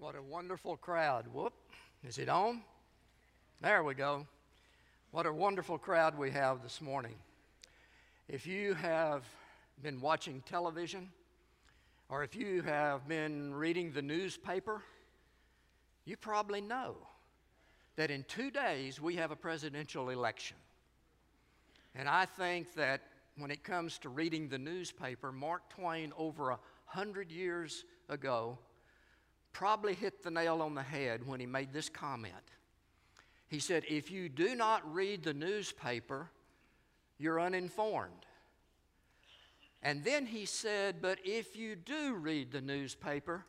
What a wonderful crowd. Whoop. Is it on? There we go. What a wonderful crowd we have this morning. If you have been watching television or if you have been reading the newspaper, you probably know that in two days we have a presidential election. And I think that when it comes to reading the newspaper, Mark Twain, over a hundred years ago, probably hit the nail on the head when he made this comment. He said, If you do not read the newspaper, you're uninformed. And then he said, But if you do read the newspaper,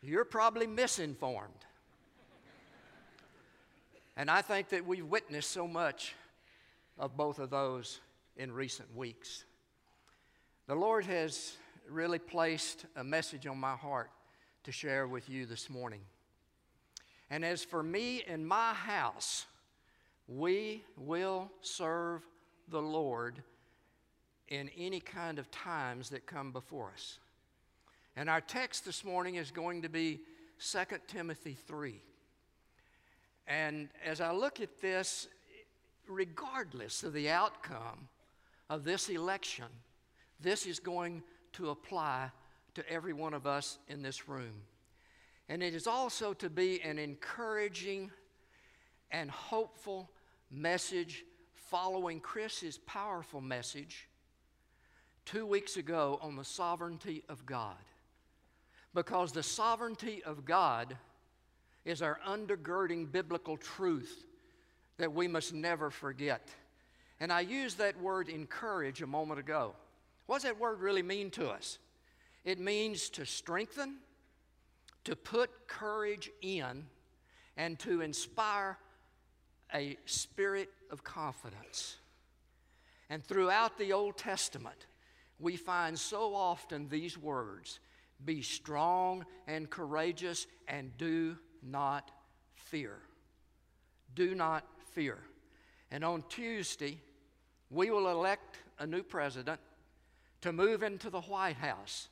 you're probably misinformed. and I think that we've witnessed so much of both of those in recent weeks. The Lord has really placed a message on my heart to share with you this morning. And as for me and my house, we will serve the Lord in any kind of times that come before us. And our text this morning is going to be 2 Timothy 3. And as I look at this, regardless of the outcome of this election, this is going to apply to every one of us in this room. And it is also to be an encouraging and hopeful message following Chris's powerful message two weeks ago on the sovereignty of God. Because the sovereignty of God is our undergirding biblical truth that we must never forget. And I used that word encourage a moment ago. What does that word really mean to us? It means to strengthen, to put courage in, and to inspire a spirit of confidence. And throughout the Old Testament, we find so often these words be strong and courageous, and do not fear. Do not fear. And on Tuesday, we will elect a new president to move into the White House.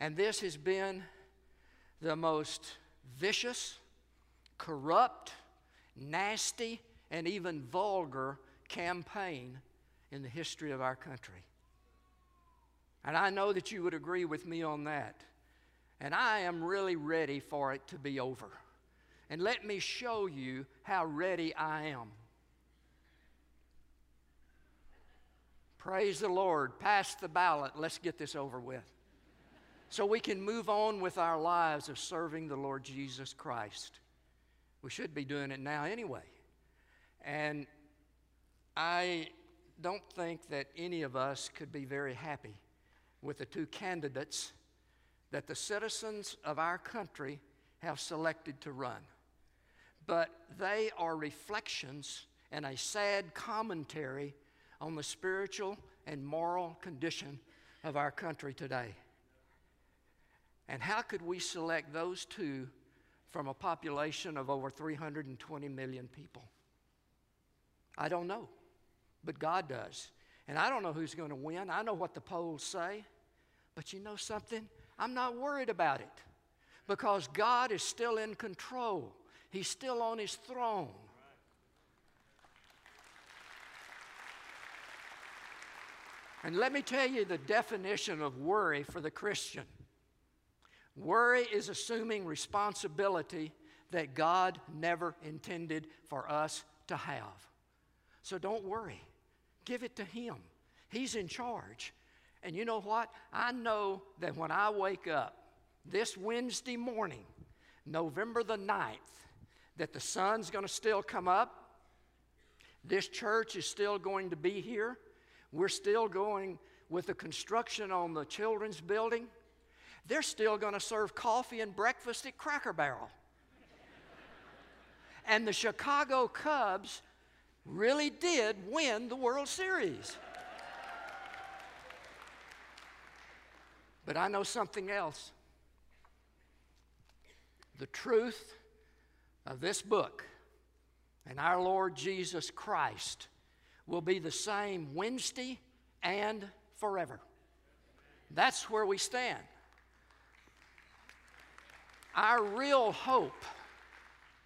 And this has been the most vicious, corrupt, nasty, and even vulgar campaign in the history of our country. And I know that you would agree with me on that. And I am really ready for it to be over. And let me show you how ready I am. Praise the Lord. Pass the ballot. Let's get this over with so we can move on with our lives of serving the Lord Jesus Christ. We should be doing it now anyway. And I don't think that any of us could be very happy with the two candidates that the citizens of our country have selected to run. But they are reflections and a sad commentary on the spiritual and moral condition of our country today. And how could we select those two from a population of over 320 million people? I don't know, but God does. And I don't know who's going to win. I know what the polls say. But you know something? I'm not worried about it because God is still in control, He's still on His throne. And let me tell you the definition of worry for the Christian. Worry is assuming responsibility that God never intended for us to have. So don't worry, give it to Him. He's in charge. And you know what? I know that when I wake up this Wednesday morning, November the 9th, that the sun's going to still come up. This church is still going to be here. We're still going with the construction on the children's building they're still going to serve coffee and breakfast at Cracker Barrel. and the Chicago Cubs really did win the World Series. But I know something else. The truth of this book and our Lord Jesus Christ will be the same Wednesday and forever. That's where we stand. Our real hope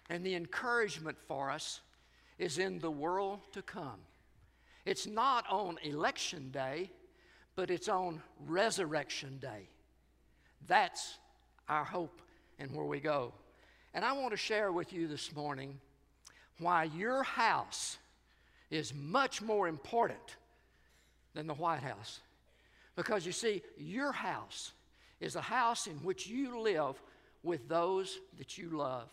and the encouragement for us is in the world to come. It's not on election day, but it's on resurrection day. That's our hope and where we go. And I want to share with you this morning why your house is much more important than the White House. Because you see, your house is a house in which you live with those that you love.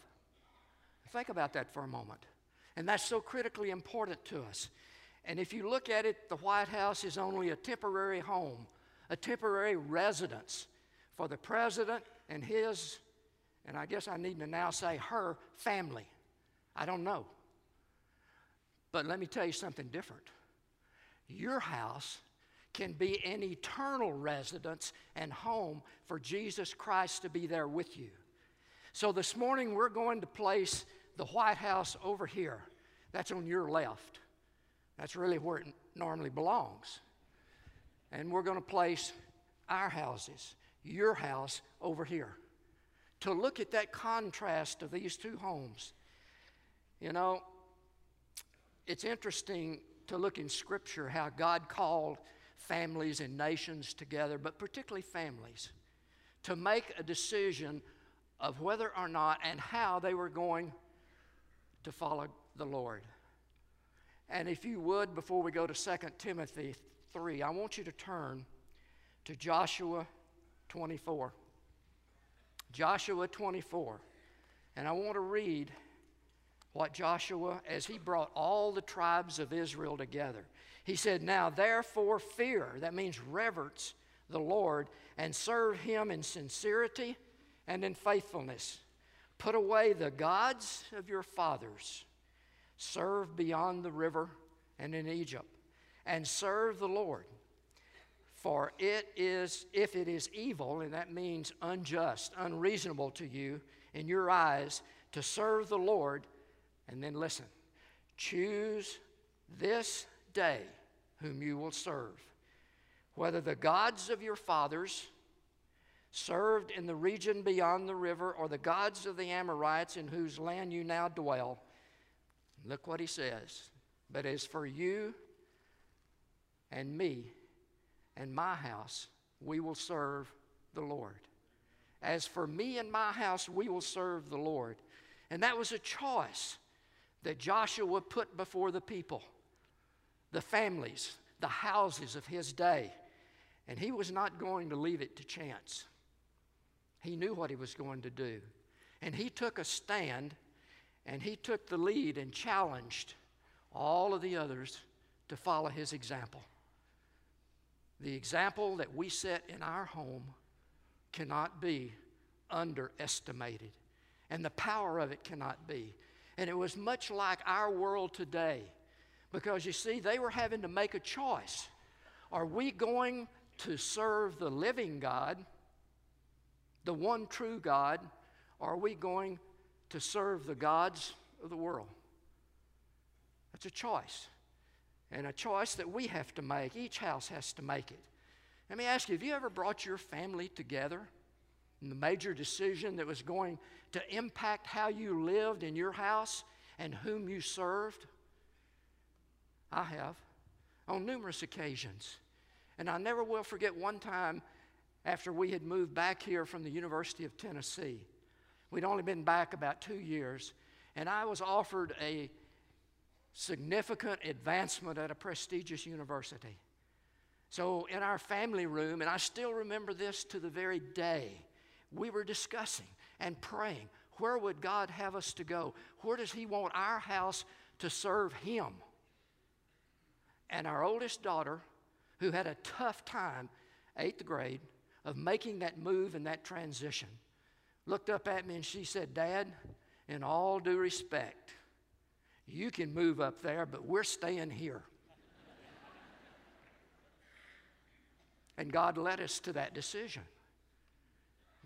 Think about that for a moment. And that's so critically important to us. And if you look at it, the White House is only a temporary home, a temporary residence for the president and his, and I guess I need to now say her family. I don't know. But let me tell you something different. Your house can be an eternal residence and home for Jesus Christ to be there with you. So this morning we're going to place the White House over here. That's on your left. That's really where it normally belongs. And we're going to place our houses, your house, over here. To look at that contrast of these two homes. You know, it's interesting to look in Scripture how God called families and nations together, but particularly families, to make a decision of whether or not and how they were going to follow the Lord. And if you would, before we go to 2 Timothy 3, I want you to turn to Joshua 24. Joshua 24. And I want to read what Joshua, as he brought all the tribes of Israel together, he said, Now therefore fear, that means reverence the Lord, and serve him in sincerity and in faithfulness. Put away the gods of your fathers, serve beyond the river and in Egypt, and serve the Lord. For it is, if it is evil, and that means unjust, unreasonable to you in your eyes, to serve the Lord, and then listen, choose this day whom you will serve, whether the gods of your fathers, served in the region beyond the river, or the gods of the Amorites in whose land you now dwell. Look what he says. But as for you and me and my house, we will serve the Lord. As for me and my house, we will serve the Lord. And that was a choice that Joshua put before the people, the families, the houses of his day. And he was not going to leave it to chance. He knew what he was going to do. And he took a stand and he took the lead and challenged all of the others to follow his example. The example that we set in our home cannot be underestimated, and the power of it cannot be. And it was much like our world today, because you see, they were having to make a choice. Are we going to serve the living God? the one true God, or are we going to serve the gods of the world? That's a choice. And a choice that we have to make. Each house has to make it. Let me ask you have you ever brought your family together in the major decision that was going to impact how you lived in your house and whom you served? I have on numerous occasions. And I never will forget one time after we had moved back here from the University of Tennessee. We'd only been back about two years, and I was offered a significant advancement at a prestigious university. So, in our family room, and I still remember this to the very day, we were discussing and praying where would God have us to go? Where does He want our house to serve Him? And our oldest daughter, who had a tough time, eighth grade, of making that move and that transition, looked up at me and she said, Dad, in all due respect, you can move up there, but we're staying here. and God led us to that decision.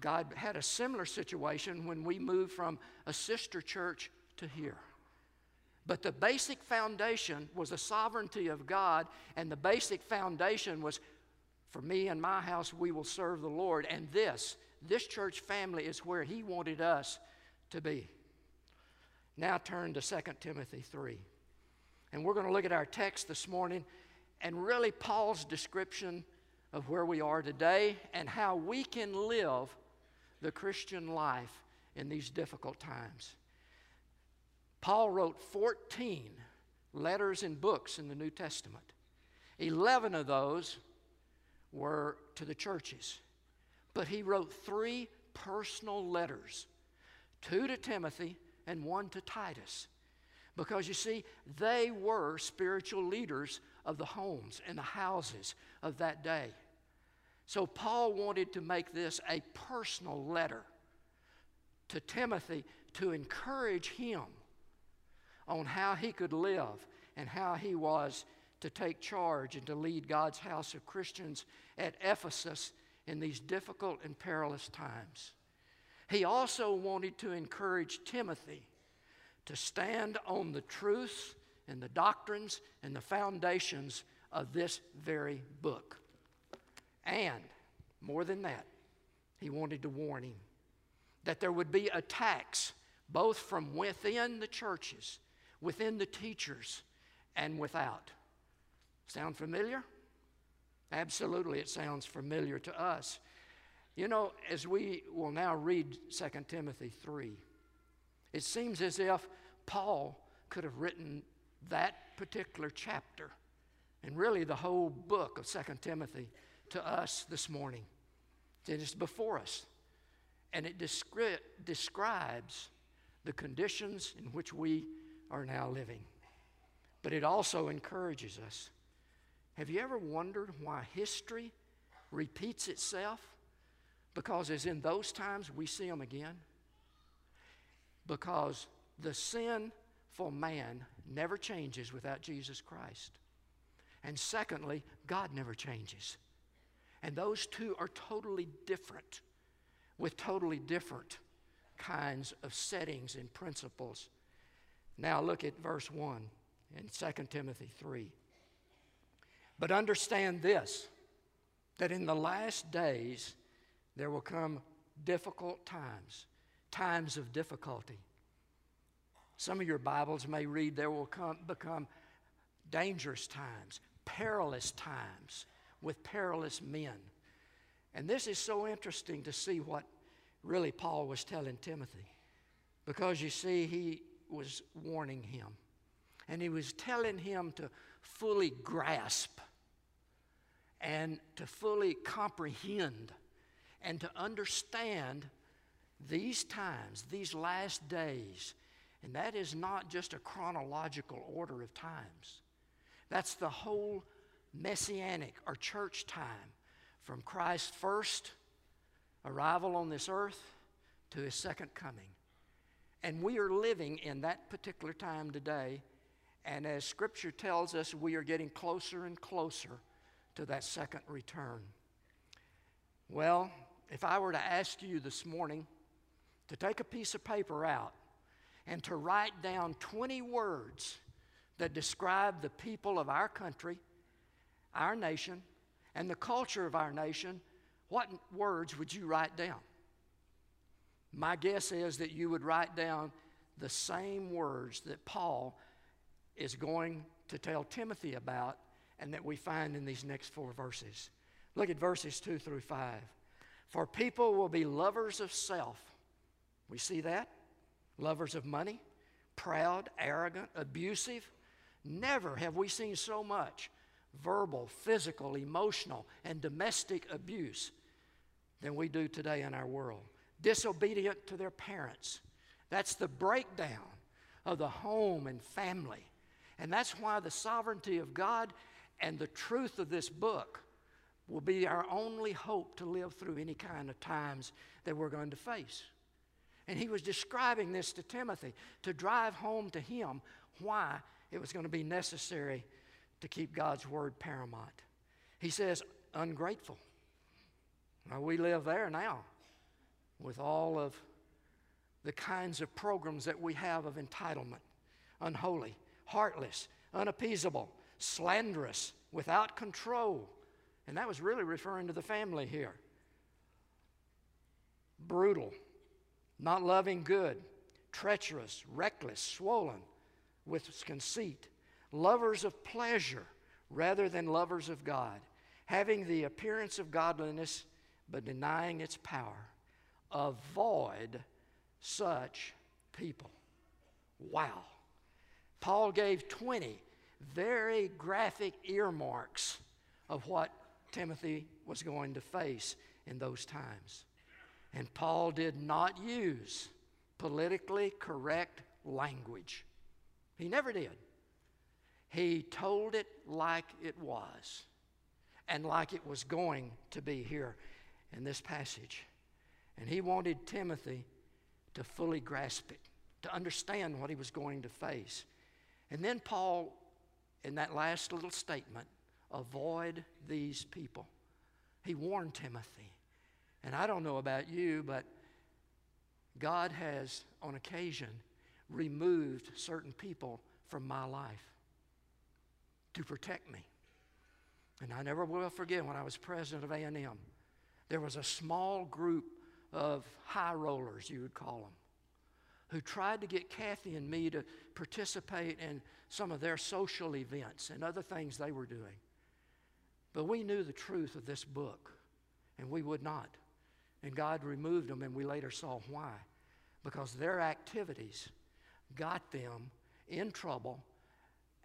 God had a similar situation when we moved from a sister church to here. But the basic foundation was the sovereignty of God, and the basic foundation was for me and my house, we will serve the Lord. And this, this church family is where He wanted us to be. Now turn to 2 Timothy 3. And we're going to look at our text this morning and really Paul's description of where we are today and how we can live the Christian life in these difficult times. Paul wrote 14 letters and books in the New Testament. 11 of those were to the churches. But he wrote three personal letters two to Timothy and one to Titus. Because you see, they were spiritual leaders of the homes and the houses of that day. So Paul wanted to make this a personal letter to Timothy to encourage him on how he could live and how he was to take charge and to lead God's house of Christians at Ephesus in these difficult and perilous times. He also wanted to encourage Timothy to stand on the truths and the doctrines and the foundations of this very book. And more than that, he wanted to warn him that there would be attacks both from within the churches, within the teachers, and without. Sound familiar? Absolutely, it sounds familiar to us. You know, as we will now read 2 Timothy 3, it seems as if Paul could have written that particular chapter and really the whole book of 2 Timothy to us this morning. It is before us. And it descri- describes the conditions in which we are now living. But it also encourages us. Have you ever wondered why history repeats itself? Because as in those times we see them again. Because the sinful man never changes without Jesus Christ. And secondly, God never changes. And those two are totally different, with totally different kinds of settings and principles. Now look at verse 1 in 2 Timothy 3. But understand this that in the last days there will come difficult times, times of difficulty. Some of your Bibles may read there will come, become dangerous times, perilous times with perilous men. And this is so interesting to see what really Paul was telling Timothy. Because you see, he was warning him. And he was telling him to fully grasp and to fully comprehend and to understand these times, these last days, and that is not just a chronological order of times. That's the whole messianic or church time from Christ's first arrival on this earth to his second coming. And we are living in that particular time today. And as Scripture tells us, we are getting closer and closer to that second return. Well, if I were to ask you this morning to take a piece of paper out and to write down 20 words that describe the people of our country, our nation, and the culture of our nation, what words would you write down? My guess is that you would write down the same words that Paul is going to tell Timothy about and that we find in these next four verses. Look at verses 2 through 5. For people will be lovers of self. We see that? lovers of money, proud, arrogant, abusive. Never have we seen so much verbal, physical, emotional, and domestic abuse than we do today in our world. Disobedient to their parents. That's the breakdown of the home and family. And that's why the sovereignty of God and the truth of this book will be our only hope to live through any kind of times that we're going to face. And he was describing this to Timothy to drive home to him why it was going to be necessary to keep God's word paramount. He says, ungrateful. Now, we live there now with all of the kinds of programs that we have of entitlement unholy, heartless, unappeasable, slanderous, without control. And that was really referring to the family here brutal, not loving good, treacherous, reckless, swollen with conceit, lovers of pleasure rather than lovers of God, having the appearance of godliness but denying its power. Avoid such people. Wow. Paul gave 20 very graphic earmarks of what Timothy was going to face in those times. And Paul did not use politically correct language. He never did. He told it like it was and like it was going to be here in this passage. And he wanted Timothy to fully grasp it, to understand what he was going to face. And then Paul, in that last little statement, avoid these people. He warned Timothy. And I don't know about you, but God has, on occasion, removed certain people from my life to protect me. And I never will forget when I was president of A&M, there was a small group of high rollers, you would call them, who tried to get Kathy and me to participate in some of their social events and other things they were doing. But we knew the truth of this book, and we would not. And God removed them, and we later saw why. Because their activities got them in trouble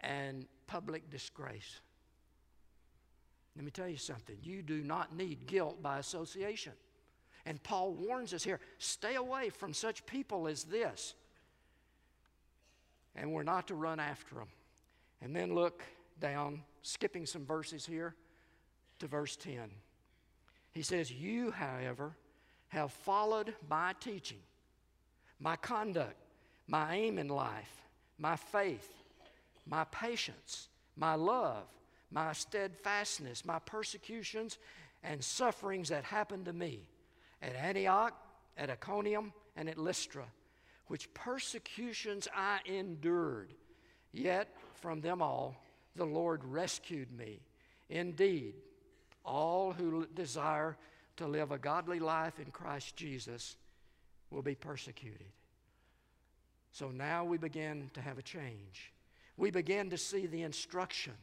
and public disgrace. Let me tell you something. You do not need guilt by association. And Paul warns us here stay away from such people as this. And we're not to run after them. And then look down, skipping some verses here to verse 10. He says, You, however, have followed my teaching, my conduct, my aim in life, my faith, my patience, my love, my steadfastness, my persecutions and sufferings that happened to me at Antioch, at Iconium, and at Lystra, which persecutions I endured. Yet from them all the Lord rescued me. Indeed, all who desire to live a godly life in Christ Jesus will be persecuted. So now we begin to have a change. We begin to see the instruction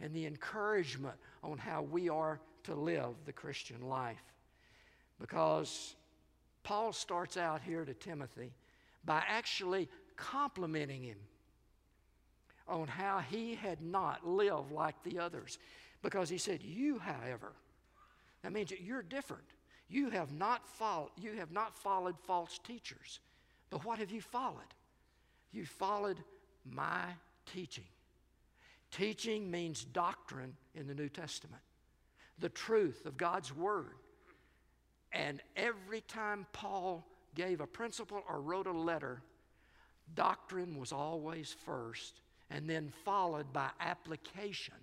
and the encouragement on how we are to live the Christian life. Because Paul starts out here to Timothy by actually complimenting him on how he had not lived like the others. Because he said, You, however, that means that you're different. You have not followed, you have not followed false teachers. But what have you followed? You followed my teaching. Teaching means doctrine in the New Testament, the truth of God's Word. And every time Paul gave a principle or wrote a letter, doctrine was always first and then followed by application.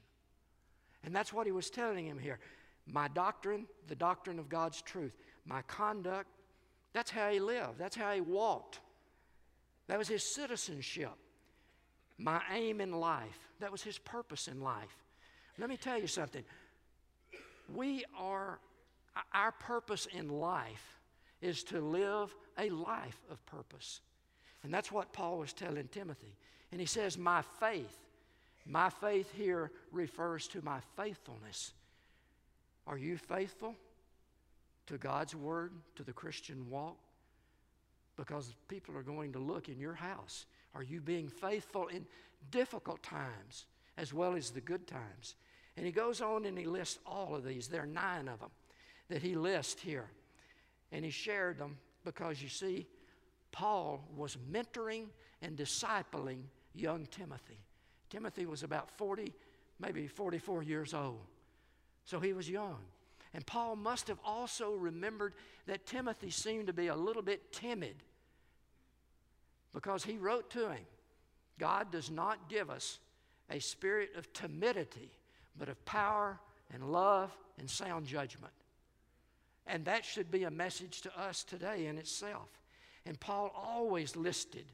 And that's what he was telling him here. My doctrine, the doctrine of God's truth. My conduct, that's how he lived, that's how he walked. That was his citizenship. My aim in life, that was his purpose in life. Let me tell you something. We are, our purpose in life is to live a life of purpose. And that's what Paul was telling Timothy. And he says, My faith, my faith here refers to my faithfulness are you faithful to God's word, to the Christian walk? Because people are going to look in your house. Are you being faithful in difficult times as well as the good times? And he goes on and he lists all of these. There are nine of them that he lists here. And he shared them because you see, Paul was mentoring and discipling young Timothy. Timothy was about 40, maybe 44 years old. So he was young. And Paul must have also remembered that Timothy seemed to be a little bit timid because he wrote to him God does not give us a spirit of timidity, but of power and love and sound judgment. And that should be a message to us today in itself. And Paul always listed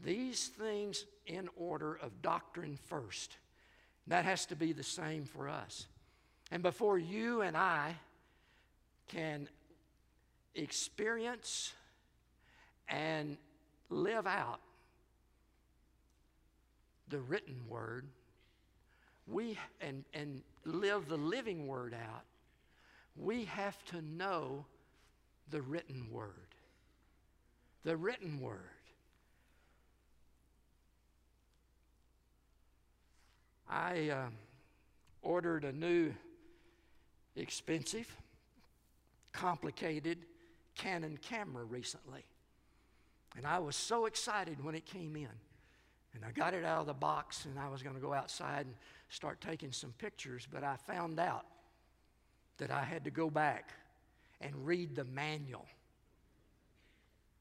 these things in order of doctrine first. That has to be the same for us. And before you and I can experience and live out the written word, we and, and live the living word out, we have to know the written word. The written word. I uh, ordered a new, expensive, complicated Canon camera recently. And I was so excited when it came in. And I got it out of the box and I was going to go outside and start taking some pictures, but I found out that I had to go back and read the manual,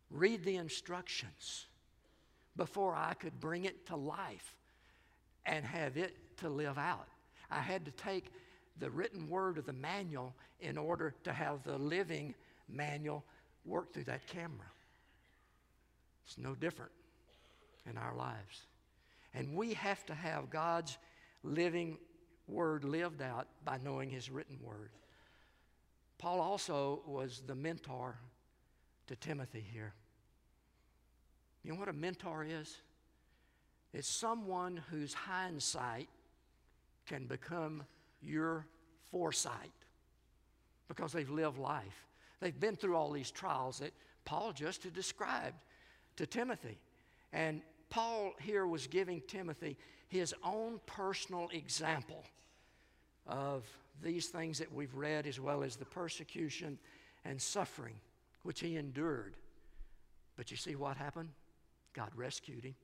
read the instructions before I could bring it to life and have it to live out. I had to take the written word of the manual in order to have the living manual work through that camera. It's no different in our lives. And we have to have God's living word lived out by knowing his written word. Paul also was the mentor to Timothy here. You know what a mentor is? It's someone whose hindsight can become your foresight because they've lived life. They've been through all these trials that Paul just had described to Timothy. And Paul here was giving Timothy his own personal example of these things that we've read, as well as the persecution and suffering which he endured. But you see what happened? God rescued him.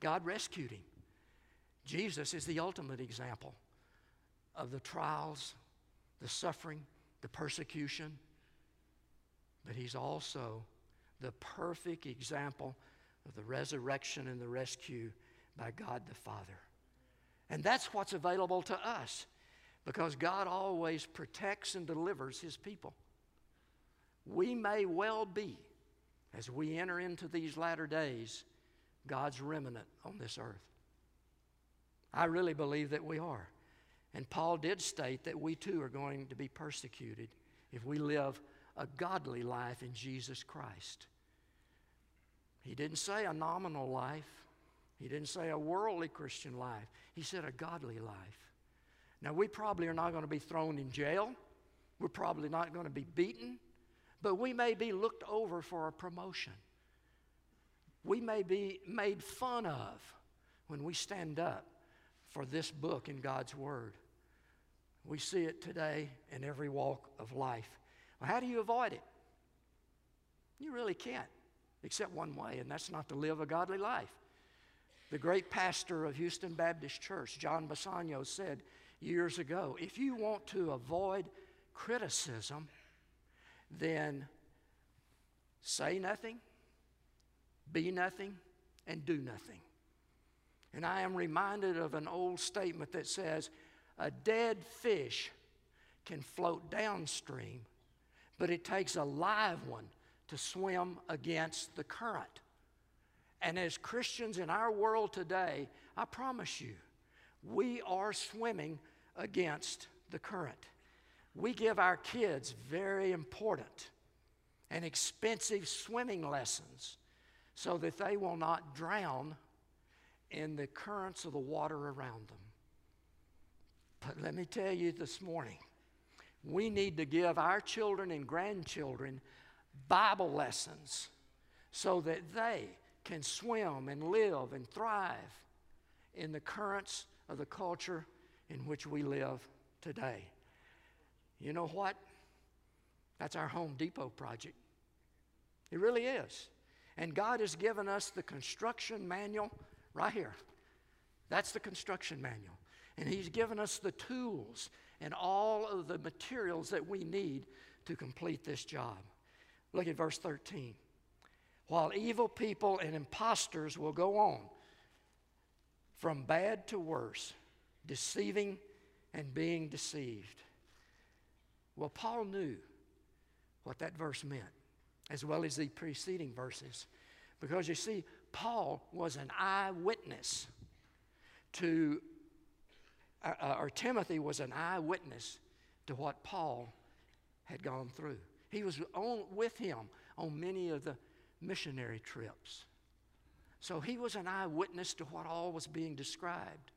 God rescued him. Jesus is the ultimate example of the trials, the suffering, the persecution, but he's also the perfect example of the resurrection and the rescue by God the Father. And that's what's available to us because God always protects and delivers his people. We may well be, as we enter into these latter days, God's remnant on this earth. I really believe that we are. And Paul did state that we too are going to be persecuted if we live a godly life in Jesus Christ. He didn't say a nominal life, he didn't say a worldly Christian life. He said a godly life. Now, we probably are not going to be thrown in jail, we're probably not going to be beaten, but we may be looked over for a promotion. We may be made fun of when we stand up for this book in God's Word. We see it today in every walk of life. Well, how do you avoid it? You really can't, except one way, and that's not to live a godly life. The great pastor of Houston Baptist Church, John Bisagno, said years ago if you want to avoid criticism, then say nothing, be nothing, and do nothing. And I am reminded of an old statement that says, a dead fish can float downstream, but it takes a live one to swim against the current. And as Christians in our world today, I promise you, we are swimming against the current. We give our kids very important and expensive swimming lessons so that they will not drown in the currents of the water around them. But let me tell you this morning, we need to give our children and grandchildren Bible lessons so that they can swim and live and thrive in the currents of the culture in which we live today. You know what? That's our Home Depot project. It really is. And God has given us the construction manual right here. That's the construction manual. And He's given us the tools and all of the materials that we need to complete this job. Look at verse 13. While evil people and impostors will go on from bad to worse, deceiving and being deceived. Well, Paul knew what that verse meant, as well as the preceding verses. Because you see, Paul was an eyewitness to, uh, uh, or Timothy was an eyewitness to what Paul had gone through. He was on, with him on many of the missionary trips. So he was an eyewitness to what all was being described.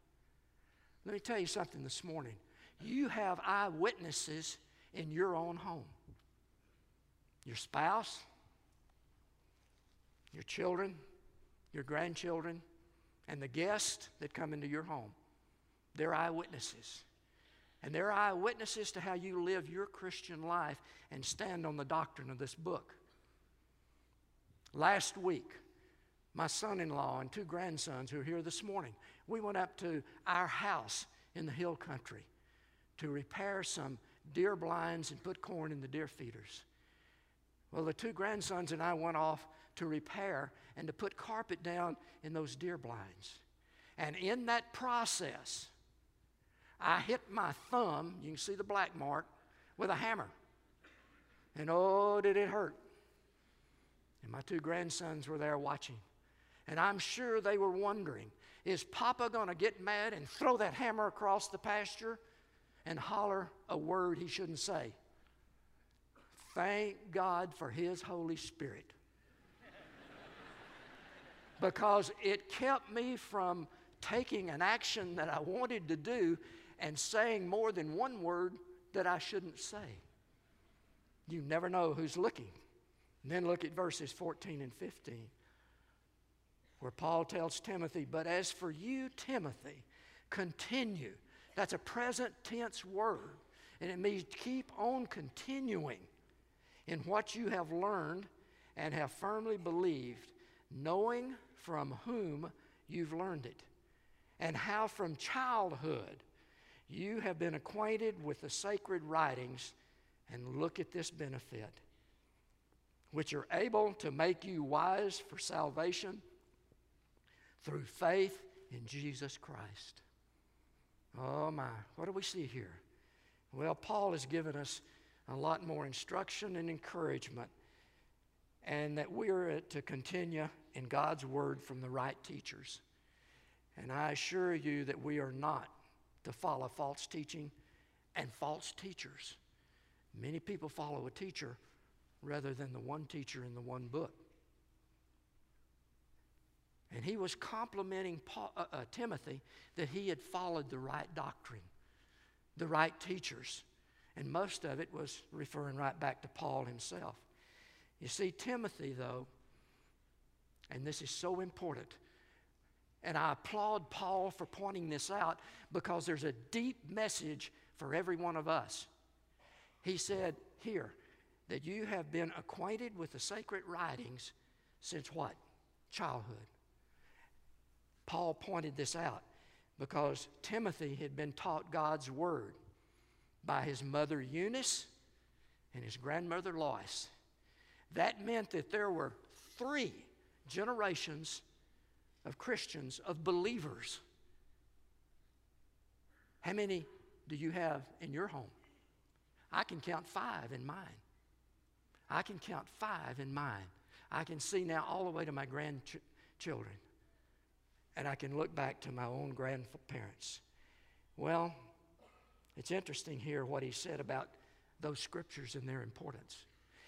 Let me tell you something this morning. You have eyewitnesses in your own home your spouse, your children, your grandchildren, and the guests that come into your home. They're eyewitnesses. And they're eyewitnesses to how you live your Christian life and stand on the doctrine of this book. Last week, my son in law and two grandsons who are here this morning, we went up to our house in the hill country to repair some deer blinds and put corn in the deer feeders. Well, the two grandsons and I went off to repair and to put carpet down in those deer blinds. And in that process, I hit my thumb, you can see the black mark, with a hammer. And oh, did it hurt. And my two grandsons were there watching. And I'm sure they were wondering is Papa going to get mad and throw that hammer across the pasture and holler a word he shouldn't say? Thank God for His Holy Spirit. because it kept me from taking an action that I wanted to do and saying more than one word that I shouldn't say. You never know who's looking. And then look at verses 14 and 15, where Paul tells Timothy, But as for you, Timothy, continue. That's a present tense word, and it means keep on continuing in what you have learned and have firmly believed, knowing from whom you've learned it, and how from childhood you have been acquainted with the sacred writings, and look at this benefit, which are able to make you wise for salvation through faith in Jesus Christ. Oh my, what do we see here? Well, Paul has given us a lot more instruction and encouragement, and that we are to continue in God's Word from the right teachers. And I assure you that we are not to follow false teaching and false teachers. Many people follow a teacher rather than the one teacher in the one book. And he was complimenting Paul, uh, uh, Timothy that he had followed the right doctrine, the right teachers. And most of it was referring right back to Paul himself. You see, Timothy, though, and this is so important, and I applaud Paul for pointing this out because there's a deep message for every one of us. He said here that you have been acquainted with the sacred writings since what? Childhood. Paul pointed this out because Timothy had been taught God's word by his mother Eunice and his grandmother Lois. That meant that there were three generations of Christians, of believers. How many do you have in your home? I can count five in mine. I can count five in mine. I can see now all the way to my grandchildren. And I can look back to my own grandparents. Well, it's interesting here what he said about those scriptures and their importance.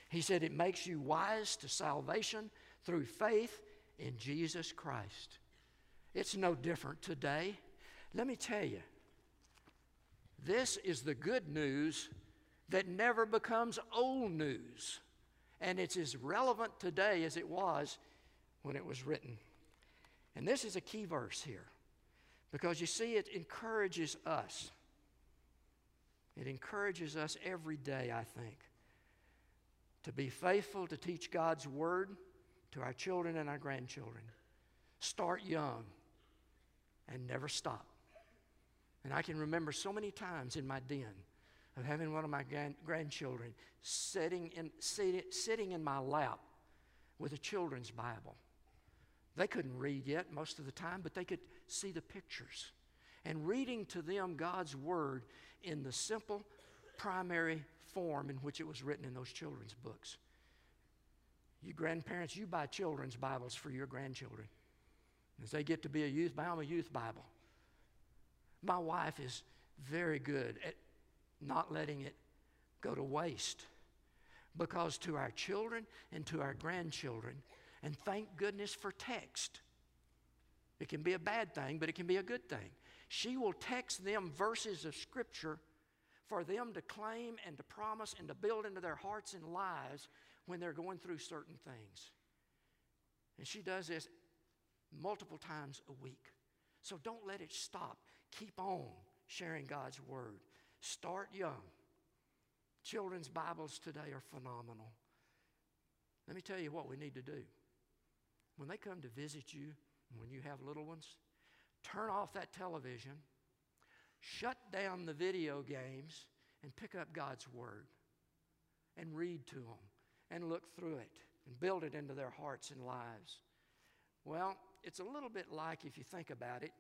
He said it makes you wise to salvation through faith in Jesus Christ. It's no different today. Let me tell you, this is the good news that never becomes old news. And it's as relevant today as it was when it was written. And this is a key verse here because you see, it encourages us. It encourages us every day, I think, to be faithful to teach God's Word to our children and our grandchildren. Start young and never stop. And I can remember so many times in my den of having one of my grand- grandchildren sitting in, sit, sitting in my lap with a children's Bible. They couldn't read yet most of the time, but they could see the pictures. And reading to them God's Word in the simple primary form in which it was written in those children's books. You grandparents, you buy children's Bibles for your grandchildren. As they get to be a youth, buy them a youth Bible. My wife is very good at not letting it go to waste. Because to our children and to our grandchildren, and thank goodness for text. It can be a bad thing, but it can be a good thing. She will text them verses of Scripture for them to claim and to promise and to build into their hearts and lives when they're going through certain things. And she does this multiple times a week. So don't let it stop. Keep on sharing God's Word. Start young. Children's Bibles today are phenomenal. Let me tell you what we need to do. When they come to visit you, when you have little ones, turn off that television, shut down the video games, and pick up God's Word and read to them and look through it and build it into their hearts and lives. Well, it's a little bit like, if you think about it,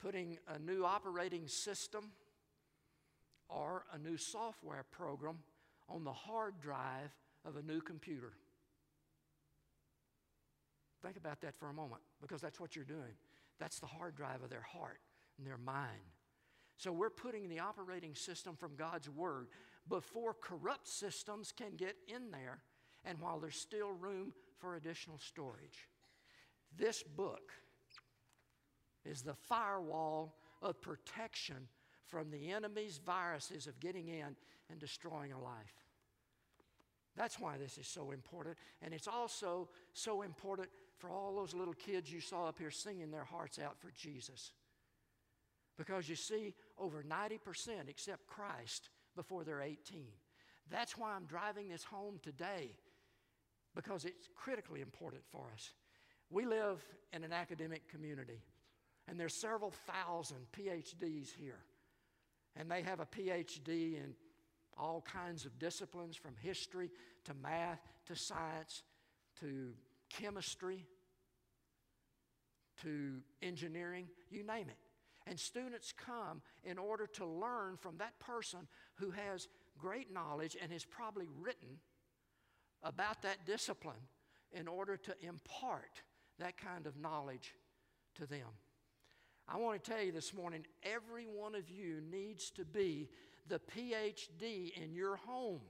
putting a new operating system or a new software program on the hard drive of a new computer. Think about that for a moment because that's what you're doing. That's the hard drive of their heart and their mind. So we're putting the operating system from God's Word before corrupt systems can get in there and while there's still room for additional storage. This book is the firewall of protection from the enemy's viruses of getting in and destroying a life. That's why this is so important. And it's also so important for all those little kids you saw up here singing their hearts out for Jesus. Because you see, over 90% accept Christ before they're 18. That's why I'm driving this home today, because it's critically important for us. We live in an academic community, and there's several thousand PhDs here. And they have a PhD in all kinds of disciplines from history to math to science to chemistry to engineering, you name it. And students come in order to learn from that person who has great knowledge and has probably written about that discipline in order to impart that kind of knowledge to them. I want to tell you this morning every one of you needs to be the PhD in your home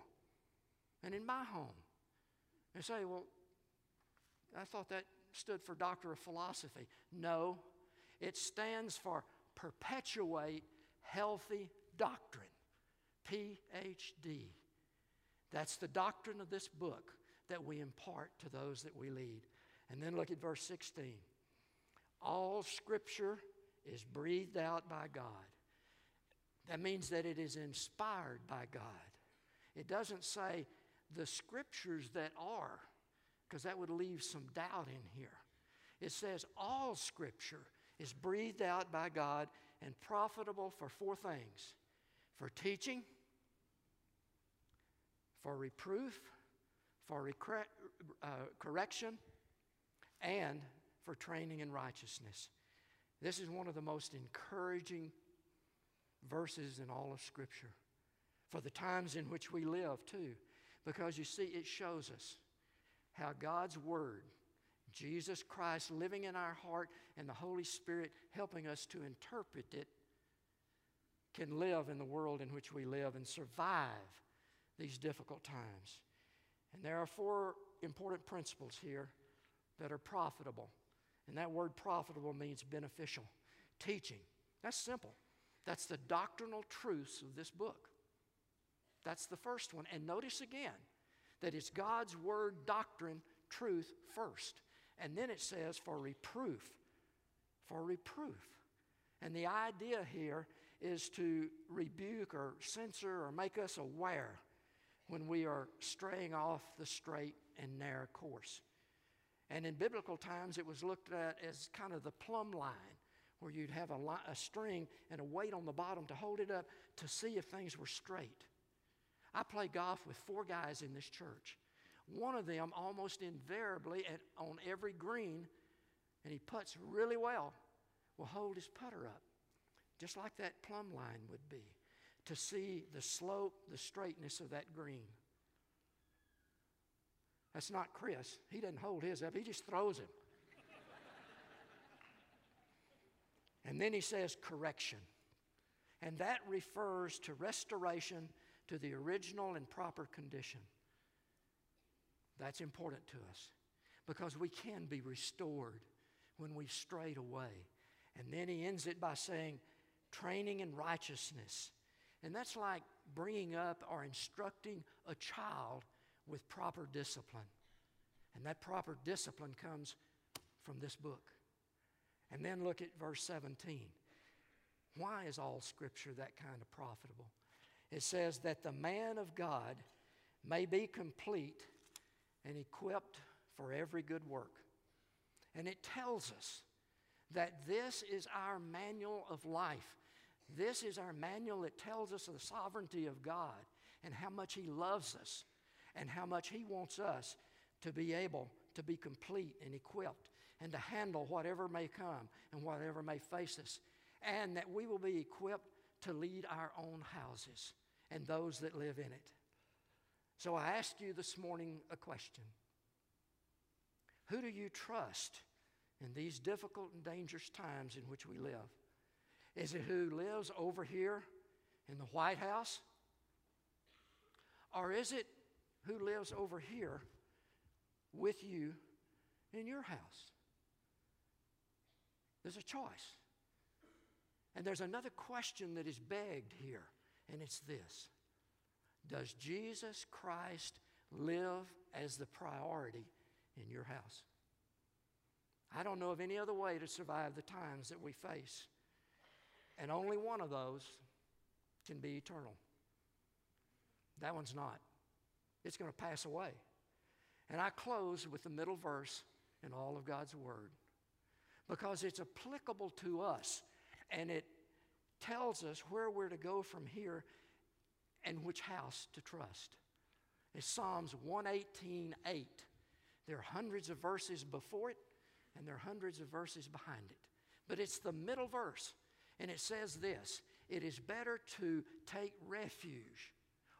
and in my home. And say, well, I thought that stood for Doctor of Philosophy. No, it stands for Perpetuate Healthy Doctrine, PhD. That's the doctrine of this book that we impart to those that we lead. And then look at verse 16. All scripture is breathed out by God. That means that it is inspired by God. It doesn't say the scriptures that are, because that would leave some doubt in here. It says all scripture is breathed out by God and profitable for four things for teaching, for reproof, for recre- uh, correction, and for training in righteousness. This is one of the most encouraging verses in all of Scripture for the times in which we live, too, because you see, it shows us how God's Word, Jesus Christ living in our heart, and the Holy Spirit helping us to interpret it, can live in the world in which we live and survive these difficult times. And there are four important principles here that are profitable. And that word profitable means beneficial. Teaching. That's simple. That's the doctrinal truths of this book. That's the first one. And notice again that it's God's word, doctrine, truth first. And then it says for reproof. For reproof. And the idea here is to rebuke or censor or make us aware when we are straying off the straight and narrow course. And in biblical times, it was looked at as kind of the plumb line, where you'd have a, li- a string and a weight on the bottom to hold it up to see if things were straight. I play golf with four guys in this church. One of them, almost invariably, at, on every green, and he puts really well, will hold his putter up, just like that plumb line would be, to see the slope, the straightness of that green. That's not Chris. He doesn't hold his up, he just throws him. and then he says correction. And that refers to restoration, to the original and proper condition. That's important to us because we can be restored when we've strayed away. And then he ends it by saying, training in righteousness. And that's like bringing up or instructing a child with proper discipline. And that proper discipline comes from this book. And then look at verse 17. Why is all scripture that kind of profitable? It says that the man of God may be complete and equipped for every good work. And it tells us that this is our manual of life. This is our manual that tells us of the sovereignty of God and how much He loves us and how much He wants us to be able to be complete and equipped and to handle whatever may come and whatever may face us. And that we will be equipped to lead our own houses and those that live in it. So I ask you this morning a question Who do you trust in these difficult and dangerous times in which we live? Is it who lives over here in the White House? Or is it who lives over here with you in your house? There's a choice. And there's another question that is begged here, and it's this Does Jesus Christ live as the priority in your house? I don't know of any other way to survive the times that we face. And only one of those can be eternal. That one's not. It's going to pass away. And I close with the middle verse in all of God's Word because it's applicable to us and it tells us where we're to go from here and which house to trust. It's Psalms 118 8. There are hundreds of verses before it, and there are hundreds of verses behind it. But it's the middle verse, and it says this It is better to take refuge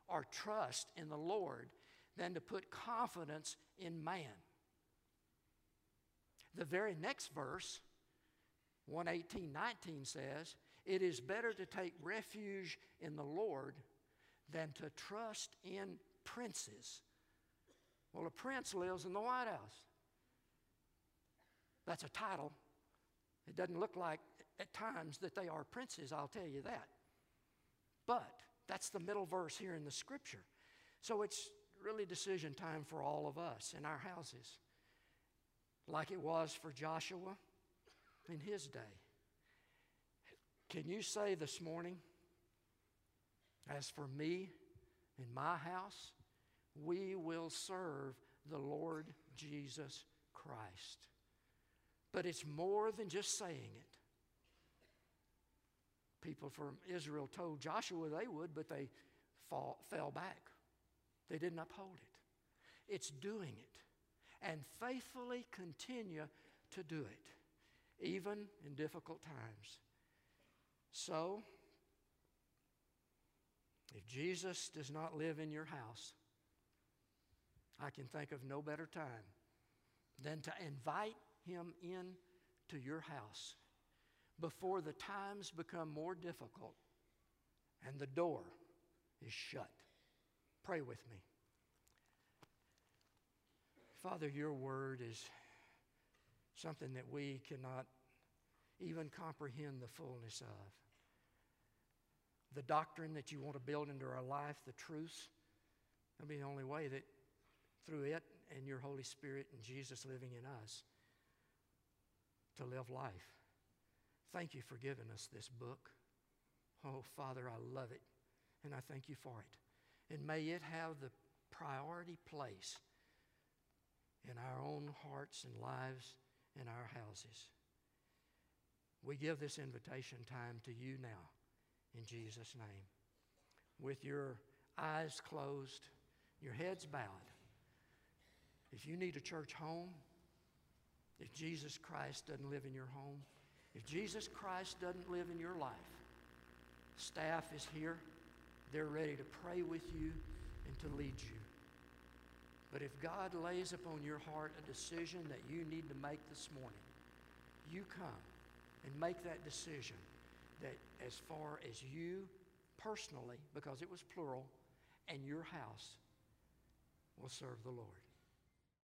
or trust in the Lord than to put confidence in man. The very next verse, 118 19 says, It is better to take refuge in the Lord than to trust in princes. Well, a prince lives in the White House. That's a title. It doesn't look like at times that they are princes, I'll tell you that. But that's the middle verse here in the scripture. So it's really decision time for all of us in our houses, like it was for Joshua in his day. Can you say this morning, as for me and my house, we will serve the Lord Jesus Christ? But it's more than just saying it. People from Israel told Joshua they would, but they fell back. They didn't uphold it. It's doing it and faithfully continue to do it, even in difficult times. So, if Jesus does not live in your house, I can think of no better time than to invite him in to your house before the times become more difficult and the door is shut. Pray with me. Father, your word is something that we cannot even comprehend the fullness of. The doctrine that you want to build into our life, the truths, that'll be the only way that through it and your Holy Spirit and Jesus living in us to live life. Thank you for giving us this book. Oh, Father, I love it, and I thank you for it. And may it have the priority place in our own hearts and lives in our houses. We give this invitation time to you now, in Jesus' name. With your eyes closed, your heads bowed. If you need a church home, if Jesus Christ doesn't live in your home, if Jesus Christ doesn't live in your life, staff is here. They're ready to pray with you and to lead you. But if God lays upon your heart a decision that you need to make this morning, you come and make that decision that as far as you personally, because it was plural, and your house will serve the Lord.